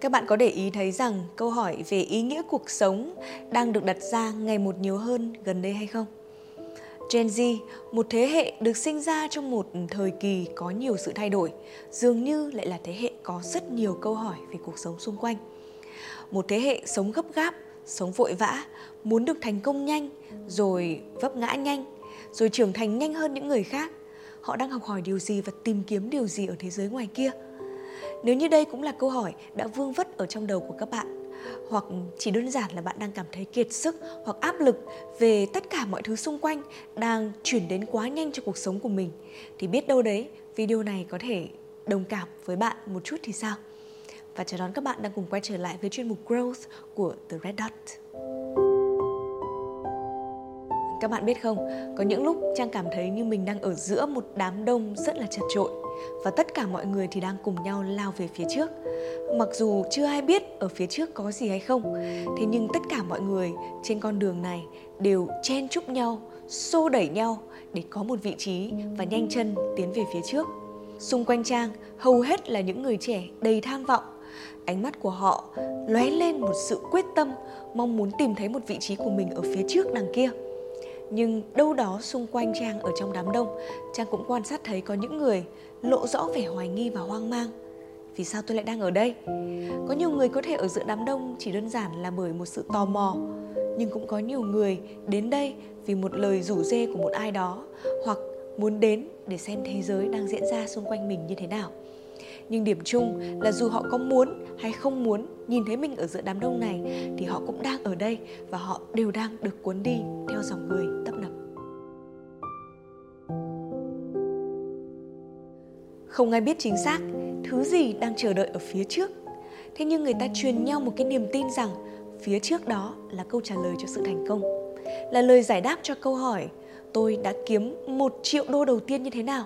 Các bạn có để ý thấy rằng câu hỏi về ý nghĩa cuộc sống đang được đặt ra ngày một nhiều hơn gần đây hay không? Gen Z, một thế hệ được sinh ra trong một thời kỳ có nhiều sự thay đổi, dường như lại là thế hệ có rất nhiều câu hỏi về cuộc sống xung quanh. Một thế hệ sống gấp gáp, sống vội vã, muốn được thành công nhanh, rồi vấp ngã nhanh, rồi trưởng thành nhanh hơn những người khác. Họ đang học hỏi điều gì và tìm kiếm điều gì ở thế giới ngoài kia? Nếu như đây cũng là câu hỏi đã vương vất ở trong đầu của các bạn hoặc chỉ đơn giản là bạn đang cảm thấy kiệt sức hoặc áp lực về tất cả mọi thứ xung quanh đang chuyển đến quá nhanh cho cuộc sống của mình thì biết đâu đấy video này có thể đồng cảm với bạn một chút thì sao và chào đón các bạn đang cùng quay trở lại với chuyên mục Growth của The Red Dot. Các bạn biết không, có những lúc Trang cảm thấy như mình đang ở giữa một đám đông rất là chật trội và tất cả mọi người thì đang cùng nhau lao về phía trước. Mặc dù chưa ai biết ở phía trước có gì hay không, thế nhưng tất cả mọi người trên con đường này đều chen chúc nhau, xô đẩy nhau để có một vị trí và nhanh chân tiến về phía trước. Xung quanh Trang hầu hết là những người trẻ đầy tham vọng. Ánh mắt của họ lóe lên một sự quyết tâm, mong muốn tìm thấy một vị trí của mình ở phía trước đằng kia nhưng đâu đó xung quanh trang ở trong đám đông, trang cũng quan sát thấy có những người lộ rõ vẻ hoài nghi và hoang mang. Vì sao tôi lại đang ở đây? Có nhiều người có thể ở giữa đám đông chỉ đơn giản là bởi một sự tò mò. Nhưng cũng có nhiều người đến đây vì một lời rủ dê của một ai đó, hoặc muốn đến để xem thế giới đang diễn ra xung quanh mình như thế nào nhưng điểm chung là dù họ có muốn hay không muốn nhìn thấy mình ở giữa đám đông này, thì họ cũng đang ở đây và họ đều đang được cuốn đi theo dòng người tấp nập. Không ai biết chính xác thứ gì đang chờ đợi ở phía trước. Thế nhưng người ta truyền nhau một cái niềm tin rằng phía trước đó là câu trả lời cho sự thành công. Là lời giải đáp cho câu hỏi, tôi đã kiếm một triệu đô đầu tiên như thế nào?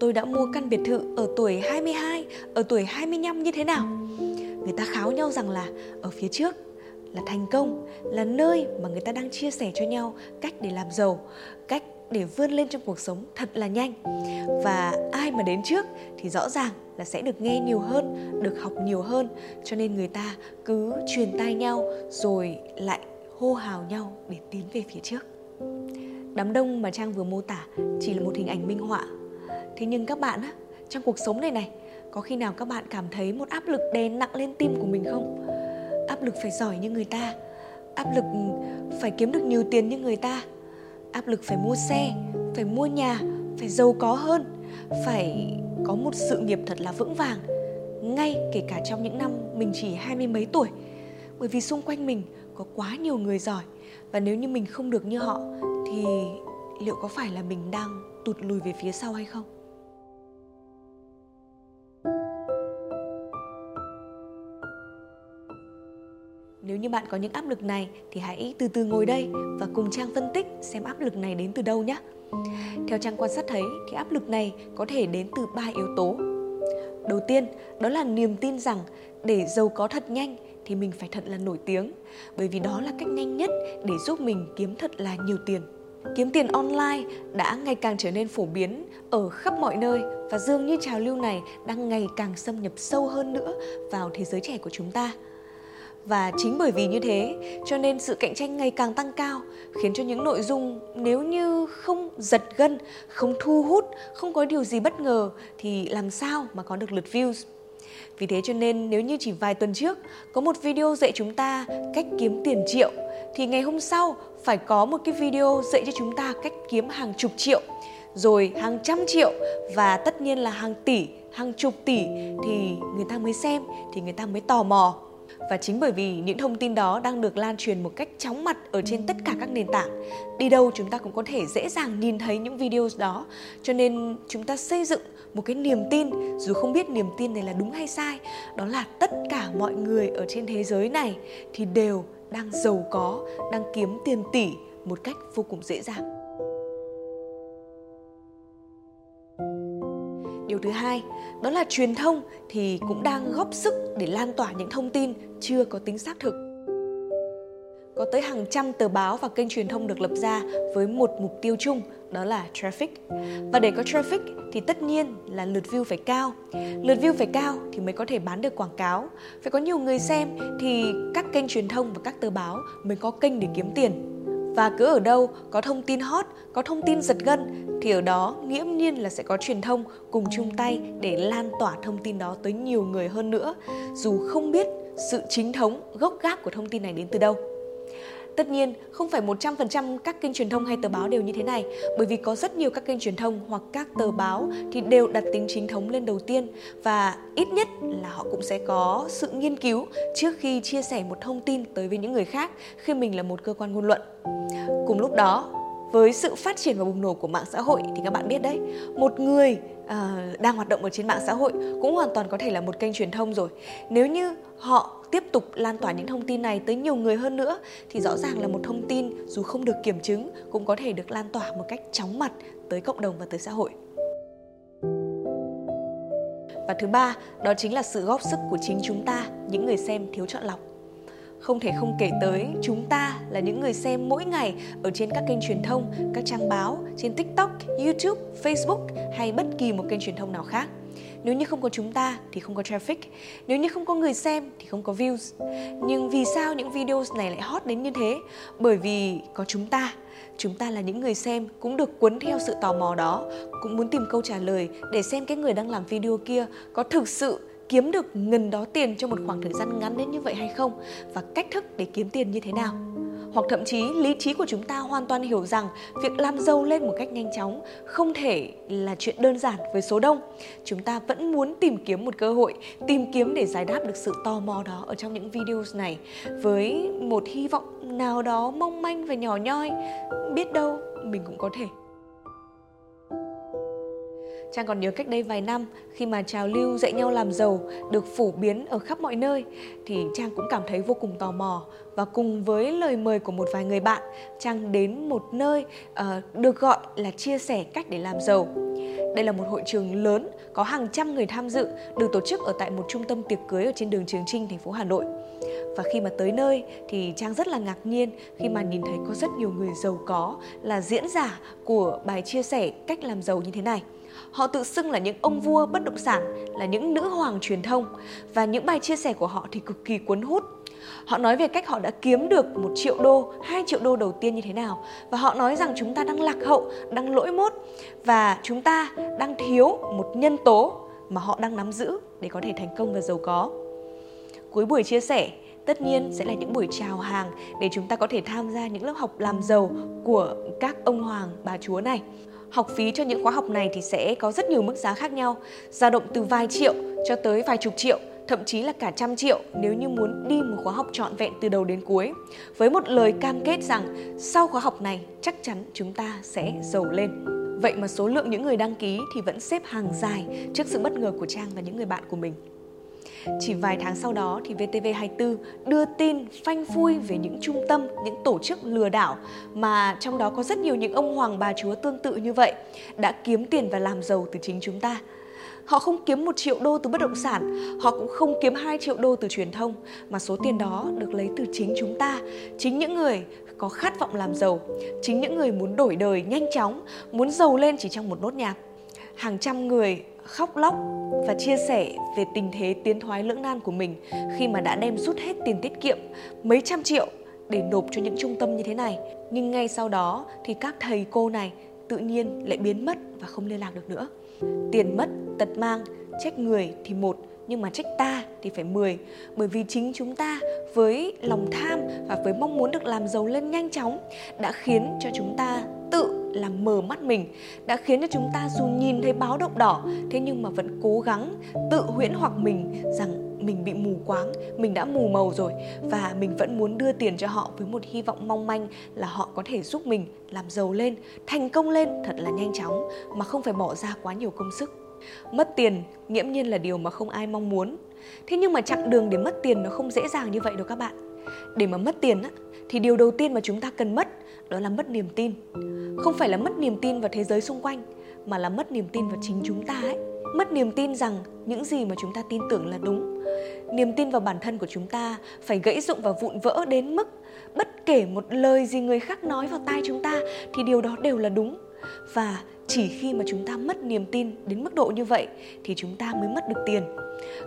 Tôi đã mua căn biệt thự ở tuổi 22, ở tuổi 25 như thế nào. Người ta kháo nhau rằng là ở phía trước là thành công, là nơi mà người ta đang chia sẻ cho nhau cách để làm giàu, cách để vươn lên trong cuộc sống thật là nhanh. Và ai mà đến trước thì rõ ràng là sẽ được nghe nhiều hơn, được học nhiều hơn, cho nên người ta cứ truyền tai nhau rồi lại hô hào nhau để tiến về phía trước. Đám đông mà Trang vừa mô tả chỉ là một hình ảnh minh họa thế nhưng các bạn á, trong cuộc sống này này, có khi nào các bạn cảm thấy một áp lực đè nặng lên tim của mình không? Áp lực phải giỏi như người ta, áp lực ừ, phải kiếm được nhiều tiền như người ta, áp lực phải mua xe, phải mua nhà, phải giàu có hơn, phải có một sự nghiệp thật là vững vàng. Ngay kể cả trong những năm mình chỉ hai mươi mấy tuổi, bởi vì xung quanh mình có quá nhiều người giỏi, và nếu như mình không được như họ, thì liệu có phải là mình đang tụt lùi về phía sau hay không? Như bạn có những áp lực này thì hãy từ từ ngồi đây và cùng Trang phân tích xem áp lực này đến từ đâu nhé. Theo Trang quan sát thấy thì áp lực này có thể đến từ ba yếu tố. Đầu tiên, đó là niềm tin rằng để giàu có thật nhanh thì mình phải thật là nổi tiếng, bởi vì đó là cách nhanh nhất để giúp mình kiếm thật là nhiều tiền. Kiếm tiền online đã ngày càng trở nên phổ biến ở khắp mọi nơi và dường như trào lưu này đang ngày càng xâm nhập sâu hơn nữa vào thế giới trẻ của chúng ta và chính bởi vì như thế, cho nên sự cạnh tranh ngày càng tăng cao, khiến cho những nội dung nếu như không giật gân, không thu hút, không có điều gì bất ngờ thì làm sao mà có được lượt views? Vì thế cho nên nếu như chỉ vài tuần trước, có một video dạy chúng ta cách kiếm tiền triệu, thì ngày hôm sau phải có một cái video dạy cho chúng ta cách kiếm hàng chục triệu, rồi hàng trăm triệu và tất nhiên là hàng tỷ, hàng chục tỷ thì người ta mới xem, thì người ta mới tò mò và chính bởi vì những thông tin đó đang được lan truyền một cách chóng mặt ở trên tất cả các nền tảng, đi đâu chúng ta cũng có thể dễ dàng nhìn thấy những video đó. Cho nên chúng ta xây dựng một cái niềm tin, dù không biết niềm tin này là đúng hay sai, đó là tất cả mọi người ở trên thế giới này thì đều đang giàu có, đang kiếm tiền tỷ một cách vô cùng dễ dàng. Thứ hai, đó là truyền thông thì cũng đang góp sức để lan tỏa những thông tin chưa có tính xác thực có tới hàng trăm tờ báo và kênh truyền thông được lập ra với một mục tiêu chung, đó là traffic. Và để có traffic thì tất nhiên là lượt view phải cao. Lượt view phải cao thì mới có thể bán được quảng cáo. Phải có nhiều người xem thì các kênh truyền thông và các tờ báo mới có kênh để kiếm tiền. Và cứ ở đâu có thông tin hot, có thông tin giật gân thì ở đó nghiễm nhiên là sẽ có truyền thông cùng chung tay để lan tỏa thông tin đó tới nhiều người hơn nữa, dù không biết sự chính thống gốc gác của thông tin này đến từ đâu. Tất nhiên, không phải 100% các kênh truyền thông hay tờ báo đều như thế này, bởi vì có rất nhiều các kênh truyền thông hoặc các tờ báo thì đều đặt tính chính thống lên đầu tiên và ít nhất là họ cũng sẽ có sự nghiên cứu trước khi chia sẻ một thông tin tới với những người khác khi mình là một cơ quan ngôn luận. Cùng lúc đó, với sự phát triển và bùng nổ của mạng xã hội thì các bạn biết đấy, một người uh, đang hoạt động ở trên mạng xã hội cũng hoàn toàn có thể là một kênh truyền thông rồi. Nếu như họ tiếp tục lan tỏa những thông tin này tới nhiều người hơn nữa thì rõ ràng là một thông tin dù không được kiểm chứng cũng có thể được lan tỏa một cách chóng mặt tới cộng đồng và tới xã hội. Và thứ ba, đó chính là sự góp sức của chính chúng ta, những người xem thiếu chọn lọc không thể không kể tới chúng ta là những người xem mỗi ngày ở trên các kênh truyền thông, các trang báo, trên TikTok, YouTube, Facebook hay bất kỳ một kênh truyền thông nào khác. Nếu như không có chúng ta thì không có traffic. Nếu như không có người xem thì không có views. Nhưng vì sao những video này lại hot đến như thế? Bởi vì có chúng ta. Chúng ta là những người xem cũng được cuốn theo sự tò mò đó, Cũng muốn tìm câu trả lời để xem cái người đang làm video kia có thực sự kiếm được ngần đó tiền trong một khoảng thời gian ngắn đến như vậy hay không và cách thức để kiếm tiền như thế nào hoặc thậm chí lý trí của chúng ta hoàn toàn hiểu rằng việc làm giàu lên một cách nhanh chóng không thể là chuyện đơn giản với số đông. Chúng ta vẫn muốn tìm kiếm một cơ hội, tìm kiếm để giải đáp được sự tò mò đó ở trong những video này. Với một hy vọng nào đó mong manh và nhỏ nhoi, biết đâu mình cũng có thể. Trang còn nhớ cách đây vài năm khi mà trào lưu dạy nhau làm giàu được phổ biến ở khắp mọi nơi thì Trang cũng cảm thấy vô cùng tò mò và cùng với lời mời của một vài người bạn Trang đến một nơi uh, được gọi là chia sẻ cách để làm giàu. Đây là một hội trường lớn có hàng trăm người tham dự được tổ chức ở tại một trung tâm tiệc cưới ở trên đường Trường Trinh, thành phố Hà Nội. Và khi mà tới nơi thì Trang rất là ngạc nhiên khi mà nhìn thấy có rất nhiều người giàu có là diễn giả của bài chia sẻ cách làm giàu như thế này. Họ tự xưng là những ông vua bất động sản, là những nữ hoàng truyền thông và những bài chia sẻ của họ thì cực kỳ cuốn hút. Họ nói về cách họ đã kiếm được một triệu đô, 2 triệu đô đầu tiên như thế nào và họ nói rằng chúng ta đang lạc hậu, đang lỗi mốt và chúng ta đang thiếu một nhân tố mà họ đang nắm giữ để có thể thành công và giàu có. Cuối buổi chia sẻ, tất nhiên sẽ là những buổi chào hàng để chúng ta có thể tham gia những lớp học làm giàu của các ông hoàng bà chúa này học phí cho những khóa học này thì sẽ có rất nhiều mức giá khác nhau, dao động từ vài triệu cho tới vài chục triệu, thậm chí là cả trăm triệu nếu như muốn đi một khóa học trọn vẹn từ đầu đến cuối. Với một lời cam kết rằng sau khóa học này chắc chắn chúng ta sẽ giàu lên. Vậy mà số lượng những người đăng ký thì vẫn xếp hàng dài trước sự bất ngờ của Trang và những người bạn của mình. Chỉ vài tháng sau đó thì VTV24 đưa tin phanh phui về những trung tâm, những tổ chức lừa đảo mà trong đó có rất nhiều những ông hoàng bà chúa tương tự như vậy đã kiếm tiền và làm giàu từ chính chúng ta. Họ không kiếm một triệu đô từ bất động sản, họ cũng không kiếm 2 triệu đô từ truyền thông, mà số tiền đó được lấy từ chính chúng ta, chính những người có khát vọng làm giàu, chính những người muốn đổi đời nhanh chóng, muốn giàu lên chỉ trong một nốt nhạc. Hàng trăm người khóc lóc và chia sẻ về tình thế tiến thoái lưỡng nan của mình khi mà đã đem rút hết tiền tiết kiệm mấy trăm triệu để nộp cho những trung tâm như thế này. Nhưng ngay sau đó thì các thầy cô này tự nhiên lại biến mất và không liên lạc được nữa. Tiền mất, tật mang, trách người thì một, nhưng mà trách ta thì phải 10 bởi vì chính chúng ta với lòng tham và với mong muốn được làm giàu lên nhanh chóng đã khiến cho chúng ta làm mờ mắt mình đã khiến cho chúng ta dù nhìn thấy báo động đỏ thế nhưng mà vẫn cố gắng tự huyễn hoặc mình rằng mình bị mù quáng, mình đã mù màu rồi và mình vẫn muốn đưa tiền cho họ với một hy vọng mong manh là họ có thể giúp mình làm giàu lên, thành công lên thật là nhanh chóng mà không phải bỏ ra quá nhiều công sức. Mất tiền nghiễm nhiên là điều mà không ai mong muốn. Thế nhưng mà chặng đường để mất tiền nó không dễ dàng như vậy đâu các bạn. Để mà mất tiền á, thì điều đầu tiên mà chúng ta cần mất đó là mất niềm tin. Không phải là mất niềm tin vào thế giới xung quanh, mà là mất niềm tin vào chính chúng ta ấy. Mất niềm tin rằng những gì mà chúng ta tin tưởng là đúng. niềm tin vào bản thân của chúng ta phải gãy rụng và vụn vỡ đến mức bất kể một lời gì người khác nói vào tai chúng ta thì điều đó đều là đúng và chỉ khi mà chúng ta mất niềm tin đến mức độ như vậy thì chúng ta mới mất được tiền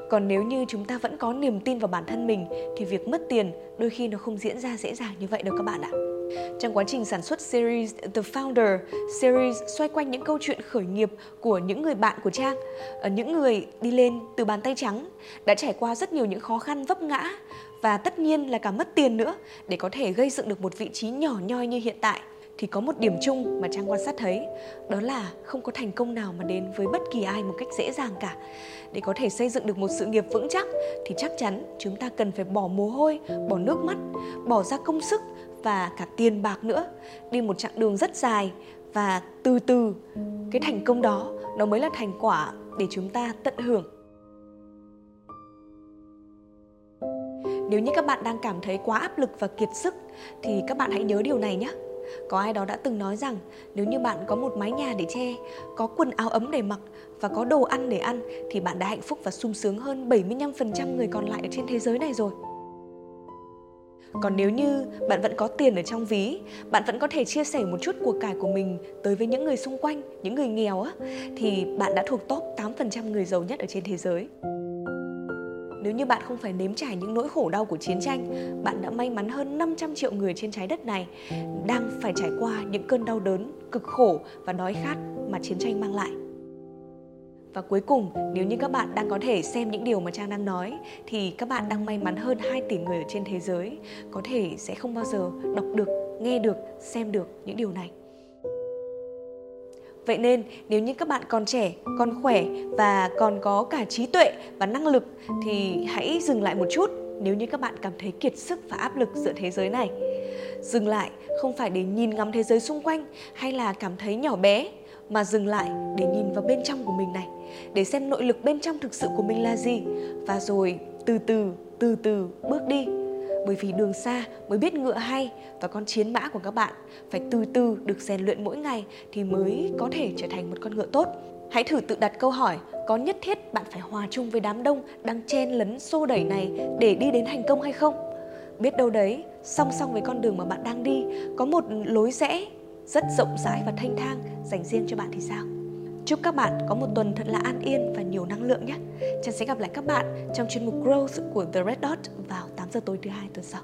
còn nếu như chúng ta vẫn có niềm tin vào bản thân mình thì việc mất tiền đôi khi nó không diễn ra dễ dàng như vậy đâu các bạn ạ trong quá trình sản xuất series The Founder, series xoay quanh những câu chuyện khởi nghiệp của những người bạn của Trang, ờ, những người đi lên từ bàn tay trắng, đã trải qua rất nhiều những khó khăn vấp ngã và tất nhiên là cả mất tiền nữa để có thể gây dựng được một vị trí nhỏ nhoi như hiện tại. Thì có một điểm chung mà trang quan sát thấy đó là không có thành công nào mà đến với bất kỳ ai một cách dễ dàng cả. Để có thể xây dựng được một sự nghiệp vững chắc thì chắc chắn chúng ta cần phải bỏ mồ hôi bỏ nước mắt bỏ ra công sức và cả tiền bạc nữa. Đi một chặng đường rất dài và từ từ cái thành công đó nó mới là thành quả để chúng ta tận hưởng. Nếu như các bạn đang cảm thấy quá áp lực và kiệt sức thì các bạn hãy nhớ điều này nhé. Có ai đó đã từng nói rằng nếu như bạn có một mái nhà để che, có quần áo ấm để mặc và có đồ ăn để ăn thì bạn đã hạnh phúc và sung sướng hơn 75% người còn lại ở trên thế giới này rồi. Còn nếu như bạn vẫn có tiền ở trong ví, bạn vẫn có thể chia sẻ một chút của cải của mình tới với những người xung quanh, những người nghèo á, thì bạn đã thuộc top 8% người giàu nhất ở trên thế giới. Nếu như bạn không phải nếm trải những nỗi khổ đau của chiến tranh, bạn đã may mắn hơn 500 triệu người trên trái đất này đang phải trải qua những cơn đau đớn, cực khổ và đói khát mà chiến tranh mang lại. Và cuối cùng, nếu như các bạn đang có thể xem những điều mà Trang đang nói thì các bạn đang may mắn hơn 2 tỷ người ở trên thế giới có thể sẽ không bao giờ đọc được, nghe được, xem được những điều này. Vậy nên nếu như các bạn còn trẻ, còn khỏe và còn có cả trí tuệ và năng lực thì hãy dừng lại một chút nếu như các bạn cảm thấy kiệt sức và áp lực giữa thế giới này. Dừng lại không phải để nhìn ngắm thế giới xung quanh hay là cảm thấy nhỏ bé mà dừng lại để nhìn vào bên trong của mình này, để xem nội lực bên trong thực sự của mình là gì và rồi từ từ từ từ bước đi bởi vì đường xa mới biết ngựa hay và con chiến mã của các bạn phải từ từ được rèn luyện mỗi ngày thì mới có thể trở thành một con ngựa tốt. Hãy thử tự đặt câu hỏi có nhất thiết bạn phải hòa chung với đám đông đang chen lấn xô đẩy này để đi đến thành công hay không? Biết đâu đấy, song song với con đường mà bạn đang đi có một lối rẽ rất rộng rãi và thanh thang dành riêng cho bạn thì sao? Chúc các bạn có một tuần thật là an yên và nhiều năng lượng nhé. ฉัน sẽ gặp lại các bạn trong chuyên mục Growth của The Red Dot vào 8 giờ tối thứ hai tuần sau.